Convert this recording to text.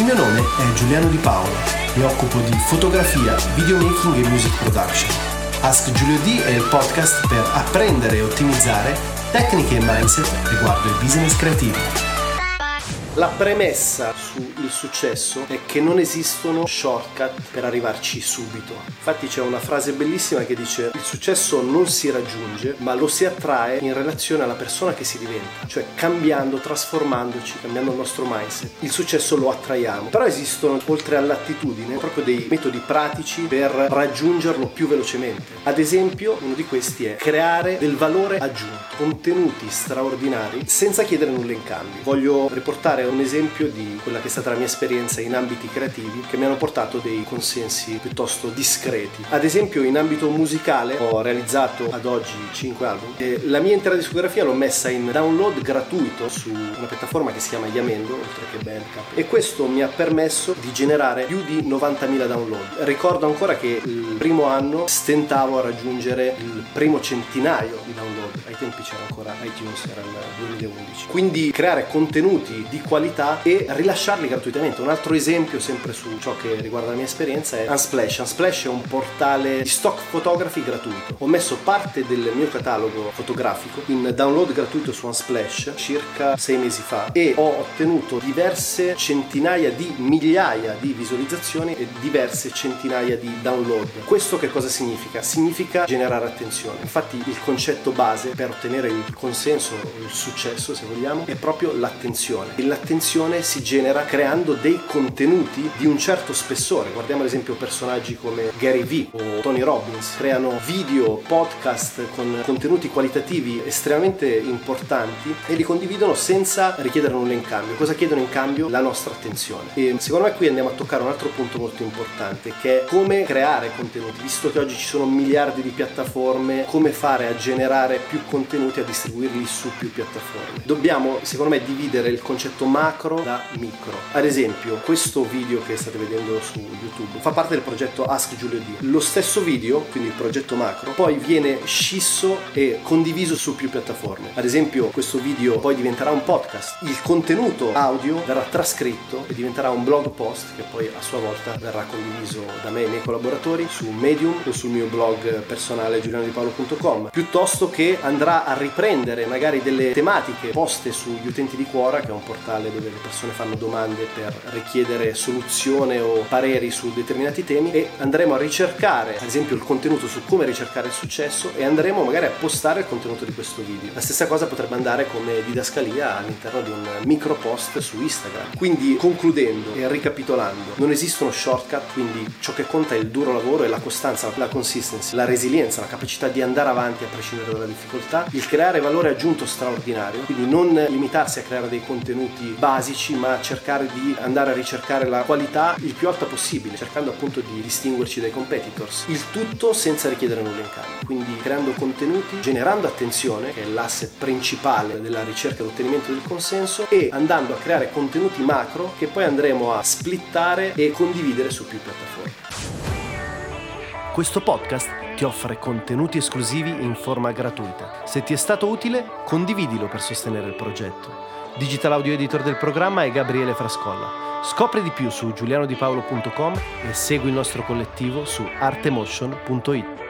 Il mio nome è Giuliano Di Paolo, mi occupo di fotografia, videomaking e music production. Ask Giulio D è il podcast per apprendere e ottimizzare tecniche e mindset riguardo i business creativi. La premessa sul successo è che non esistono shortcut per arrivarci subito. Infatti c'è una frase bellissima che dice il successo non si raggiunge ma lo si attrae in relazione alla persona che si diventa, cioè cambiando, trasformandoci, cambiando il nostro mindset. Il successo lo attraiamo, però esistono oltre all'attitudine proprio dei metodi pratici per raggiungerlo più velocemente. Ad esempio uno di questi è creare del valore aggiunto, contenuti straordinari senza chiedere nulla in cambio. Voglio riportare fare un esempio di quella che è stata la mia esperienza in ambiti creativi che mi hanno portato dei consensi piuttosto discreti. Ad esempio in ambito musicale ho realizzato ad oggi 5 album e la mia intera discografia l'ho messa in download gratuito su una piattaforma che si chiama Yamendo, oltre che Bandcamp e questo mi ha permesso di generare più di 90.000 download. Ricordo ancora che il primo anno stentavo a raggiungere il primo centinaio di download, ai tempi c'era ancora iTunes, era il 2011. Quindi creare contenuti di qualità e rilasciarli gratuitamente. Un altro esempio, sempre su ciò che riguarda la mia esperienza, è Unsplash. Unsplash è un portale di stock fotografi gratuito. Ho messo parte del mio catalogo fotografico in download gratuito su Unsplash circa sei mesi fa e ho ottenuto diverse centinaia di migliaia di visualizzazioni e diverse centinaia di download. Questo che cosa significa? Significa generare attenzione. Infatti il concetto base per ottenere il consenso, il successo se vogliamo, è proprio l'attenzione. Il l'attenzione si genera creando dei contenuti di un certo spessore. Guardiamo ad esempio personaggi come Gary Vee o Tony Robbins, creano video, podcast con contenuti qualitativi estremamente importanti e li condividono senza richiedere nulla in cambio. Cosa chiedono in cambio? La nostra attenzione. E secondo me qui andiamo a toccare un altro punto molto importante che è come creare contenuti, visto che oggi ci sono miliardi di piattaforme, come fare a generare più contenuti, a distribuirli su più piattaforme. Dobbiamo, secondo me, dividere il concetto macro da micro. Ad esempio, questo video che state vedendo su YouTube fa parte del progetto Ask Giulio D. Lo stesso video, quindi il progetto macro, poi viene scisso e condiviso su più piattaforme. Ad esempio, questo video poi diventerà un podcast. Il contenuto audio verrà trascritto e diventerà un blog post che poi a sua volta verrà condiviso da me e i miei collaboratori su Medium o sul mio blog personale giulianodipalo.com, piuttosto che andrà a riprendere magari delle tematiche poste sugli utenti di Quora, che è un portale digitale dove le persone fanno domande per richiedere soluzione o pareri su determinati temi e andremo a ricercare ad esempio il contenuto su come ricercare il successo e andremo magari a postare il contenuto di questo video. La stessa cosa potrebbe andare come didascalia all'interno di un micro post su Instagram. Quindi concludendo e ricapitolando, non esistono shortcut, quindi ciò che conta è il duro lavoro e la costanza, la consistency, la resilienza, la capacità di andare avanti a prescindere dalla difficoltà, il creare valore aggiunto straordinario, quindi non limitarsi a creare dei contenuti basici, ma cercare di andare a ricercare la qualità il più alta possibile, cercando appunto di distinguerci dai competitors. Il tutto senza richiedere nulla in cambio, quindi creando contenuti, generando attenzione, che è l'asse principale della ricerca e l'ottenimento del consenso, e andando a creare contenuti macro che poi andremo a splittare e condividere su più piattaforme. Questo podcast ti offre contenuti esclusivi in forma gratuita. Se ti è stato utile, condividilo per sostenere il progetto. Digital audio editor del programma è Gabriele Frascolla. Scopri di più su giulianodipaolo.com e segui il nostro collettivo su artemotion.it.